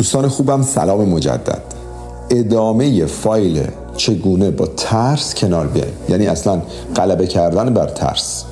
دوستان خوبم سلام مجدد. ادامه فایل چگونه با ترس کنار بیایم؟ یعنی اصلا غلبه کردن بر ترس.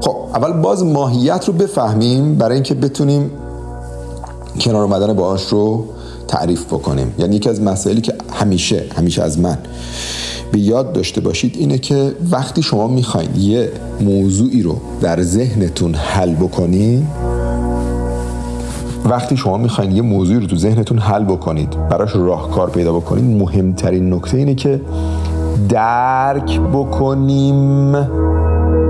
خب اول باز ماهیت رو بفهمیم برای اینکه بتونیم کنار اومدن باهاش رو تعریف بکنیم. یعنی یکی از مسائلی که همیشه همیشه از من به یاد داشته باشید اینه که وقتی شما می‌خواین یه موضوعی رو در ذهنتون حل بکنید وقتی شما می‌خواین یه موضوعی رو تو ذهنتون حل بکنید براش راهکار پیدا بکنید مهمترین نکته اینه که درک بکنیم.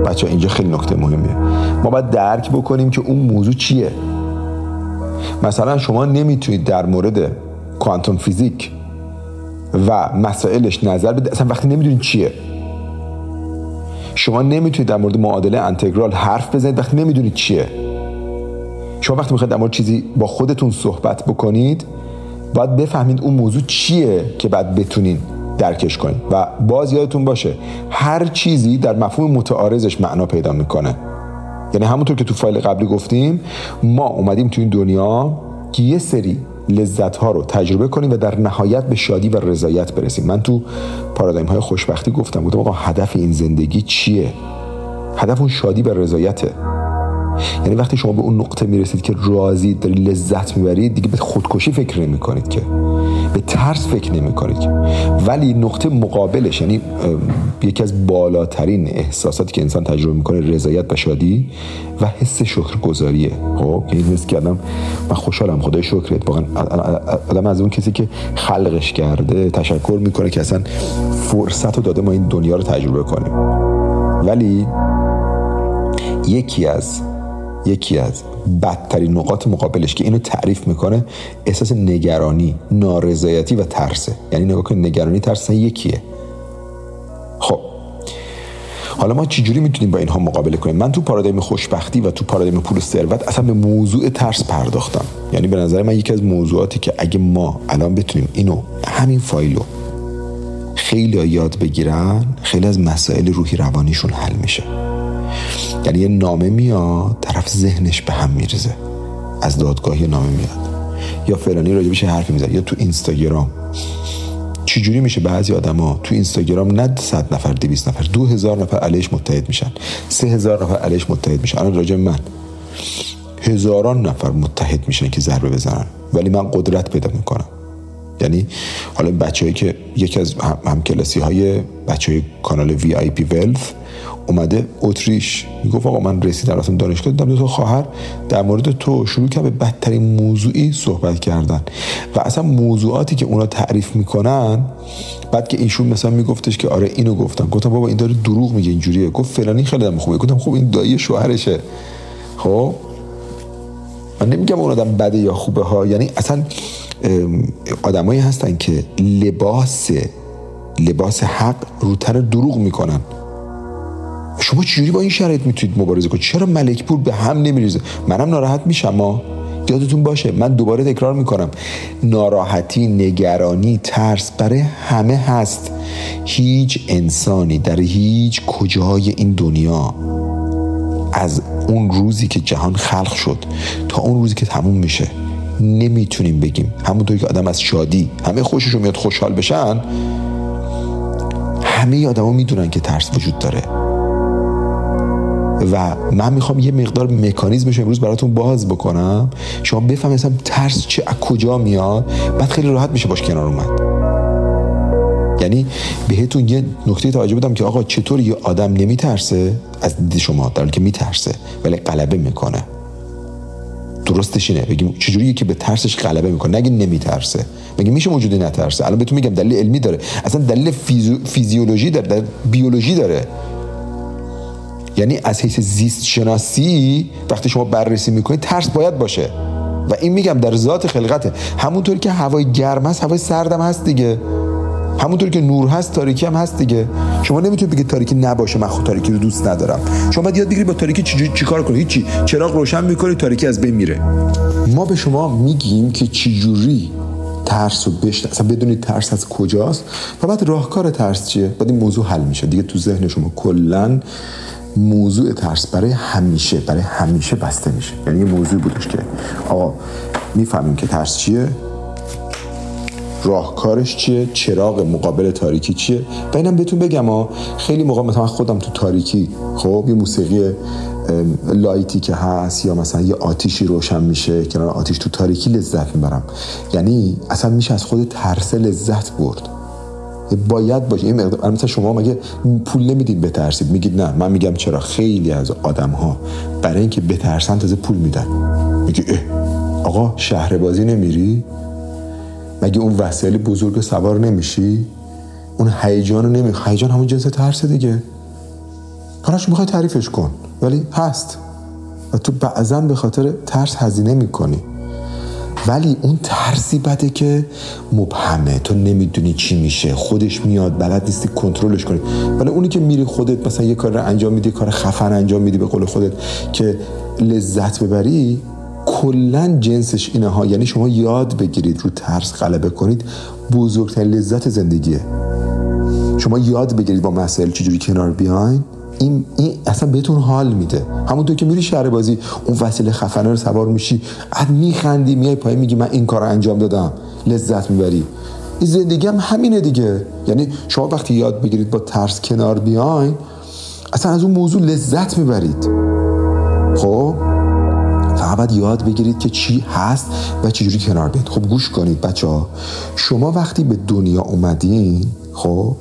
بچه اینجا خیلی نکته مهمیه. ما باید درک بکنیم که اون موضوع چیه. مثلا شما نمی‌تونید در مورد کوانتوم فیزیک و مسائلش نظر بده. اصلا وقتی نمی‌دونید چیه. شما نمی‌تونید در مورد معادله انتگرال حرف بزنید وقتی نمی‌دونید چیه. شما وقتی می‌خواید در مورد چیزی با خودتون صحبت بکنید باید بفهمید اون موضوع چیه که بعد بتونین درکش کنید و باز یادتون باشه هر چیزی در مفهوم متعارضش معنا پیدا می‌کنه. یعنی همونطور که تو فایل قبلی گفتیم ما اومدیم تو این دنیا که یه سری لذت ها رو تجربه کنیم و در نهایت به شادی و رضایت برسیم. من تو پارادایم های خوشبختی گفتم گفتم آقا هدف این زندگی چیه؟ هدف اون شادی و رضایته. یعنی وقتی شما به اون نقطه می‌رسید که راضی داری لذت می‌برید دیگه به خودکشی فکر نمی کنید که. به ترس فکر نمی کنید ولی نقطه مقابلش یعنی یکی از بالاترین احساساتی که انسان تجربه می‌کنه رضایت و شادی و حس شکرگزاریه. خب این حس کردم من خوشحالم خدای شکرت. واقعا آدم از اون کسی که خلقش کرده تشکر می‌کنه که اصلا فرصت رو داده ما این دنیا رو تجربه کنیم. ولی یکی از یکی از بدترین نقاط مقابلش که اینو تعریف می‌کنه احساس نگرانی نارضایتی و ترسه. یعنی نگاه کن نگرانی ترس یکیه. خب. حالا ما چجوری می‌تونیم با اینها مقابله کنیم؟ من تو پارادایم خوشبختی و تو پارادایم پول ثروت اصلا به موضوع ترس پرداختم. یعنی به نظر من یکی از موضوعاتی که اگه ما الان بتونیم اینو همین فایلو خیلی یاد بگیرن خیلی از مسائل روحی روانیشون حل میشه. یعنی یه نامه میاد طرف ذهنش به هم میرزه از دادگاه یه نامه میاد. یا فلانی راجبش حرفی می‌زنه یا تو اینستاگرام. چجوری میشه بعضی آدما تو اینستاگرام نه صد نفر دویست نفر دو هزار نفر علیش متحد میشن سه هزار نفر علیش متحد میشن. الان راجع من. هزاران نفر متحد میشن که ضربه بزنن. ولی من قدرت پیدا می‌کنم. یعنی حالا بچههایی که یکی از هم, کلاسی های بچه های کانال وی آی پی ولف اومده اتریش می‌گفت آقا من رسیدم رفتم دانشگاه دیدم دو تا خواهر در مورد تو شروع کرد به بدترین موضوعی صحبت کردن و اصلا موضوعاتی که اونا تعریف می‌کنن بعد که ایشون مثلا میگفتش که آره اینو گفتم گفتم بابا این داره دروغ میگه اینجوریه. گفت فلانی خیلی دم خوبه. گفتم خب این دایی شوهرشه. خب؟ من نمیگم اون آدم بده یا خوبه ها. یعنی اصلا آدمایی هستن که لباس لباس حق روتر دروغ می‌کنن. شما چجوری با این شرایط می‌تونید مبارزه کنید؟ چرا ملک پور به هم نمیریزه؟ منم ناراحت میشم ما یادتون باشه من دوباره تکرار می‌کنم. ناراحتی نگرانی ترس برای همه هست. هیچ انسانی در هیچ کجای این دنیا از اون روزی که جهان خلق شد تا اون روزی که تموم میشه نمی‌تونیم بگیم. همونطور که آدم از شادی همه خوششون میاد خوشحال بشن همه آدما می‌دونن که ترس وجود داره. و من می‌خوام یه مقدار مکانیزمش امروز براتون باز بکنم. شما بفهمید مثلا ترس چه از کجا میاد؟ بعد خیلی راحت میشه باش کنار اومد. یعنی بهتون یه نکته توجه بدم که آقا چطور یه آدم نمیترسه؟ از دید شما در که میترسه ولی غلبه می‌کنه. درستش اینه. بگیم چجوری که به ترسش غلبه می‌کنه؟ نگه نمیترسه. بگیم میشه موجودی نترسه؟ الان بهتون میگم دلیل علمی داره. اصلا دلیل فیزیولوژی داره دلیل بیولوژی داره. یعنی از حیث زیست شناسی وقتی شما بررسی می‌کنید ترس باید باشه. و این میگم در ذات خلقته. همونطور که هوای گرم هست هوای سردم هست دیگه. همونطور که نور هست تاریکی هم هست دیگه. شما نمی‌تونید بگید تاریکی نباشه من خود تاریکی رو دوست ندارم. شما باید یاد بگیرید با تاریکی چی چیکار کنید. هیچی. چراغ روشن می‌کنید تاریکی از بین میره. ما به شما میگیم که چجوری ترس رو بشن اصلا بدونید ترس از کجاست؟ و بعد راهکار ترس چیه؟ بعد این موضوع حل میشه. دیگه تو ذهن شما کلا موضوع ترس برای همیشه برای همیشه بسته میشه. یعنی یه موضوع بودش که آقا می‌فهمیم که ترس چیه. راهکارش چیه؟ چراغ مقابل تاریکی چیه؟ و اینم بهتون بگم ها خیلی موقع مثلا خودم تو تاریکی خب یه موسیقی لایتی که هست یا مثلا یه آتیشی روشن میشه کنار آتیش تو تاریکی لذت می‌برم. یعنی اصلا میشه از خود ترس لذت برد. باید باشه. این مقدار مثلا شما مگه پول نمی‌دید بترسید. میگید نه من میگم چرا خیلی از آدم ها برای اینکه بترسن تازه پول میدن. میگه اه آقا شهر بازی نمیری؟ مگه اون وسایل بزرگ سوار نمیشی؟ اون هیجان رو نمی هیجان همون جنس ترس دیگه. کارش می‌خوای تعریفش کن. ولی هست. و تو بعضا به خاطر ترس هزینه می‌کنی. ولی اون ترسی بده که مبهمه. تو نمی‌دونی چی میشه. خودش میاد بلد نیستی کنترلش کنی. ولی اونی که میری خودت مثلا یه کار رو انجام میدی کار خفن انجام میدی به قول خودت که لذت ببری کلا جنسش اینه ها یعنی شما یاد بگیرید رو ترس غلبه کنید بزرگترین لذت زندگیه. شما یاد بگیرید با مسائل چجوری کنار بیاین این, این اصلا بهتون حال میده. همونطور که میری شهر بازی اون وسیله خفنه رو سوار میشی اد میخندی میای پای میگی من این کار انجام دادم. لذت می‌بری. این زندگی هم همینه دیگه. یعنی شما وقتی یاد بگیرید با ترس کنار بیاین اصلا از اون موضوع لذت می‌برید. خب؟ فقط یاد بگیرید که چی هست و چجوری کنار بیاید. خب گوش کنید بچه ها. شما وقتی به دنیا اومدین خب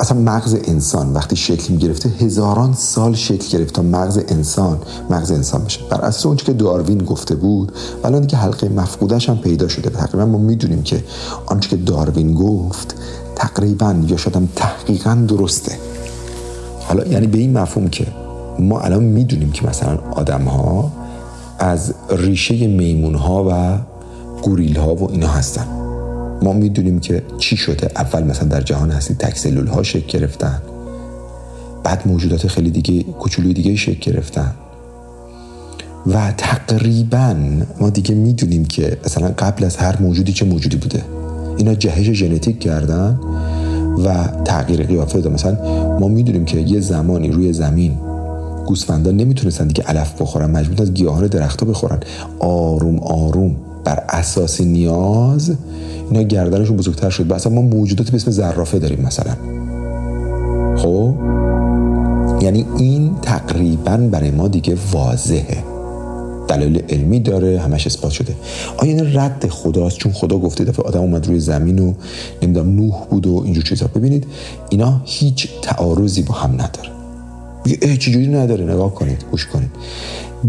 مثلا مغز انسان وقتی شکل گرفته هزاران سال شکل گرفت تا مغز انسان مغز انسان بشه. بر اساس اون که داروین گفته بود ولی دیگه حلقه مفقودش هم پیدا شده تقریبا ما می‌دونیم که آنچه که داروین گفت تقریبا یا شدم تحقیقا درسته. حالا یعنی به این مفهوم که ما الان می‌دونیم که مثلا آدم ها از ریشه میمون ها و گوریل ها و اینا هستن. ما می‌دونیم که چی شده. اول مثلا در جهان هستی تک سلول ها شکل گرفتن. بعد موجودات خیلی دیگه کوچولوی دیگه شکل گرفتن. و تقریبا ما دیگه می‌دونیم که مثلا قبل از هر موجودی چه موجودی بوده. اینا جهش ژنتیک کردن و تغییر قیافه دادن. مثلا ما می‌دونیم که یه زمانی روی زمین گوسفندان نمی‌تونستن دیگه علف بخورن مجبور از گیاهان درختها بخورن. آروم آروم. بر اساس نیاز اینا گردنشون بزرگتر شد. مثلا ما موجوداتی به اسم زرافه داریم مثلا. خب؟ یعنی این تقریبا برای ما دیگه واضحه. دلایل علمی داره همش اثبات شده. آیا این رد خداست؟ چون خدا گفته دفعه آدم اومد روی زمین و نمی‌دونم نوح بود و اینجور چیزا. ببینید اینا هیچ تعارضی با هم نداره. چجوری نداره؟ نگاه کنید گوش کنید.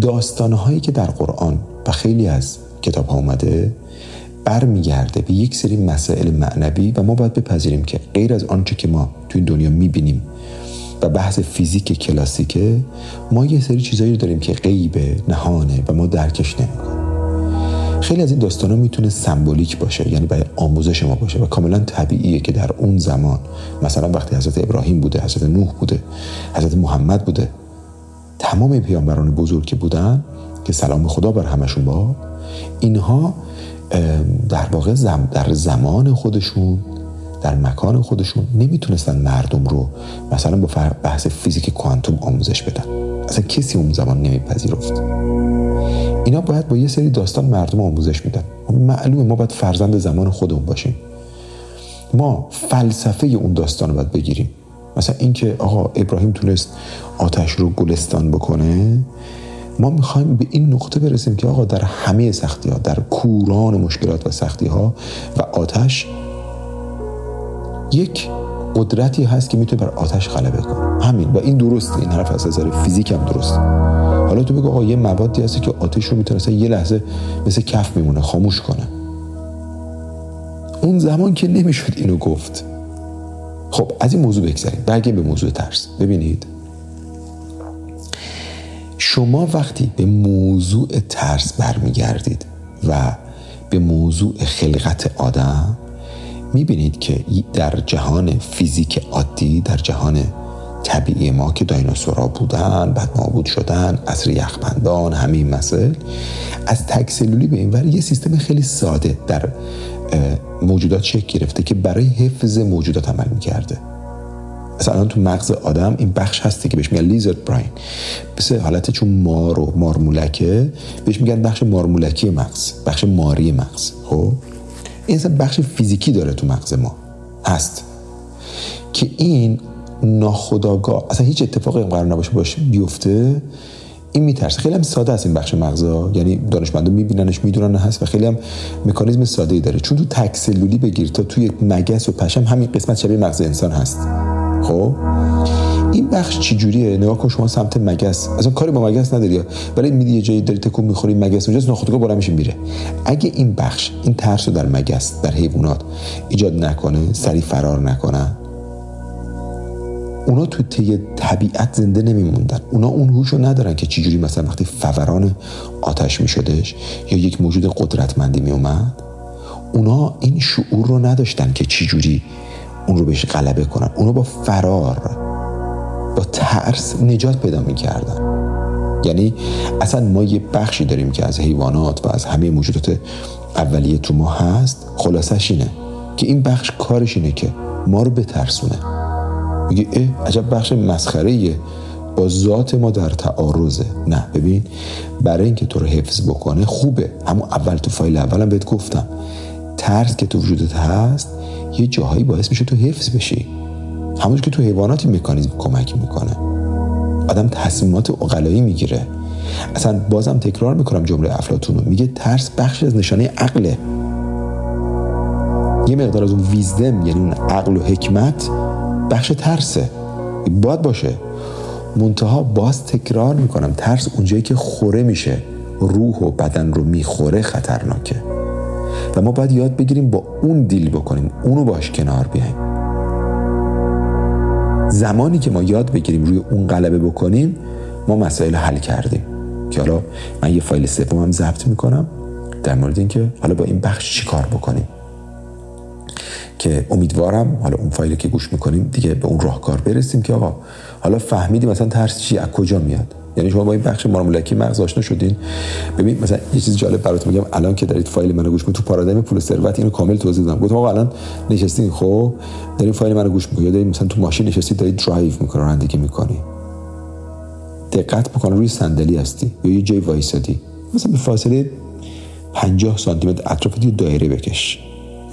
داستانهایی که در قرآن و خیلی از کتاب ها اومده برمیگرده به یک سری مسائل معنوی و ما باید بپذیریم که غیر از آنچه که ما تو این دنیا می‌بینیم و بحث فیزیک کلاسیکه ما یه سری چیزایی داریم که غیبه نهانه و ما درکش نمی‌کنیم. خیلی از این داستان ها می‌تونه سمبولیک باشه یعنی برای آموزش ما باشه و کاملا طبیعیه که در اون زمان مثلا وقتی حضرت ابراهیم بوده حضرت نوح بوده حضرت محمد بوده تمام پیامبران بزرگ که بودن که سلام خدا بر همشون با اینها در واقع در زمان خودشون در مکان خودشون نمی‌تونستن مردم رو مثلا با بحث فیزیک کوانتوم آموزش بدن. اصلا کسی اون زمان نمیپذیرفت. اینا باید با یه سری داستان مردم آموزش میدن. معلومه ما باید فرزند زمان خودمون باشیم. ما فلسفه اون داستان رو باید بگیریم. مثلا اینکه آقا ابراهیم تونست آتش رو گلستان بکنه ما می‌خوایم به این نقطه برسیم که آقا در همه سختی ها در کوران مشکلات و سختی ها و آتش یک قدرتی هست که می‌تونه بر آتش غلبه کنه. همین. و این درسته. این حرف از نظر فیزیک هم درسته. حالا تو بگو آقا یه موادی هست که آتش رو می‌تونه یه لحظه مثل کف میمونه خاموش کنه. اون زمان که نمی‌شد اینو گفت. خب از این موضوع بگذاریم برگیم به موضوع ترس. ببینید. شما وقتی به موضوع ترس برمیگردید و به موضوع خلقت آدم می‌بینید که در جهان فیزیک عادی در جهان طبیعی ما که دایناسورا بودن بعد نابود شدن عصر یخبندان همین مسائل از تکسلولی به این ور یه سیستم خیلی ساده در موجودات شکل گرفته که برای حفظ موجودات عمل می‌کرده. مثلا تو مغز آدم این بخش هستی که بهش میگن لیزرد براین مثل حالت چون مار و مارمولکه بهش میگن بخش مارمولکی مغز بخش ماری مغز. خب؟ این اصلا بخش فیزیکی داره تو مغز ما. هست. که این ناخداگاه اصلا هیچ اتفاقی قرار نباشه باشه بیفته. این میترسه. خیلی هم ساده است این بخش مغزا. یعنی دانشمندا میبیننش می‌دونن هست و خیلی هم مکانیزم ساده ای داره. چون تو تک سلولی بگیر تا توی مگس و پشم همین قسمت شبیه مغز انسان هست. خب؟ این بخش چی جوریه نگاه کن شما سمت مگس. اصلا کاری با مگس نداری ولی میدی یه جایی داری تکون می‌خوری مگس اونجاست ناخودآگاه بالا میشه میره. اگه این بخش این ترس رو در مگس در حیوانات ایجاد نکنه سری فرار نکنه اونا تو طی طبیعت زنده نمیموندن. اونا اون هوش رو ندارن که چجوری مثلا وقتی فوران آتش میشدش یا یک موجود قدرتمندی میومد اونا این شعور رو نداشتن که چجوری اون رو بهش غلبه کنن. اونا با فرار با ترس نجات پیدا می‌کردن. یعنی اصلا ما یه بخشی داریم که از حیوانات و از همه موجودات اولیه تو ما هست خلاصش اینه که این بخش کارش اینه که ما رو بترسونه. میگه اه عجب بخش مسخره با ذات ما در تعارضه. نه ببین برای اینکه تو رو حفظ بکنه خوبه. همون اول تو فایل اولم بهت گفتم. ترس که تو وجودت هست یه جاهایی باعث میشه تو حفظ بشی. همون که تو حیوانات این مکانیزم کمک می‌کنه. آدم تصمیمات اقلایی می‌گیره. اصلا بازم تکرار می‌کنم جمله افلاتون رو. میگه ترس بخش از نشانه عقله. یه مقدار از اون ویزدم یعنی اون عقل و حکمت بخش ترسه. باید باشه. منتها باز تکرار می‌کنم ترس اونجایی که خوره میشه. روح و بدن رو می‌خوره خطرناکه. و ما باید یاد بگیریم با اون دیل بکنیم اونو باش کنار بیایم. زمانی که ما یاد بگیریم روی اون غلبه بکنیم ما مسائل حل کردیم. که حالا من یه فایل سومم ضبط می‌کنم در مورد اینکه حالا با این بخش چی کار بکنیم. که امیدوارم حالا اون فایلی که گوش می‌کنیم دیگه به اون راهکار برسیم که آقا حالا فهمیدیم مثلا ترس چی از کجا میاد؟ یعنی شما با این بخش مارمولکی مغز آشنا شدین. ببین مثلا یه چیز جالب براتون میگم. الان که دارید فایل منو گوش می‌کنید تو پارادایم پول ثروت اینو کامل توضیح دادم. گفتم آقا الان نشستین خب؟ دارین فایل منو گوش می‌کنید. یا دارید مثلا تو ماشین نشستی دارید درایو می‌کنی رانندگی می‌کنی دقت بکن روی صندلی هستی یا یه جای وایسادی. مثلا به فاصله 50 سانتی متر اطراف دایره بکش.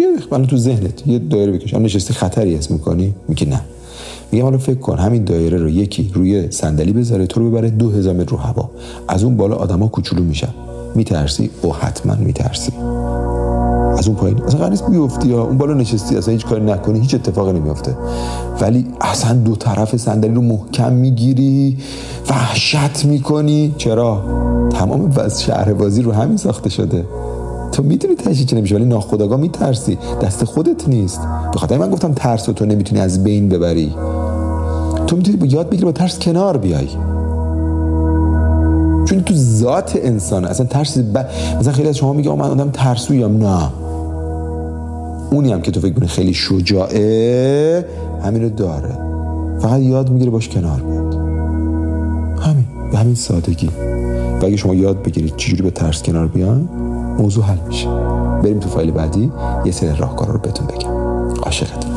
یه الان تو ذهنت یه دایره بکش. الان نشستی خطری هست می‌کنی؟ میگه نه. میگم حالا فکر کن همین دایره رو یکی روی صندلی بذاره تو رو ببره دو هزار متر رو هوا. از اون بالا آدما کوچولو میشن. میترسی؟ او حتما میترسی. از اون پایین. اصلا قرار بیفتی یا اون بالا نشستی اصلا هیچ کاری نکنی هیچ اتفاقی نمیافته. ولی اصلا دو طرف صندلی رو محکم می‌گیری وحشت می‌کنی. چرا؟ تمام شهر بازی رو همین ساخته شده. تو می‌دونی تشی چه نمیشه ولی ناخداگاه میترسی. دست خودت نیست. به خاطر من گفتم ترس تو نمی‌تونی از بین ببری. تو می‌تونی یاد بگیری با ترس کنار بیای. چون تو ذات انسان اصلا ترس ب... مثلا خیلی از شما میگه من آدم ترسویم نه. اونی هم که تو فکر کنی خیلی شجاعه همین رو داره. فقط یاد می‌گیره باش کنار بیاد. همین. به همین سادگی. و اگه شما یاد بگیرید چجوری به ترس کنار بیان؟ موضوع حل میشه. بریم تو فایل بعدی یه سری راهکارا رو بهتون بگم. عاشقتون.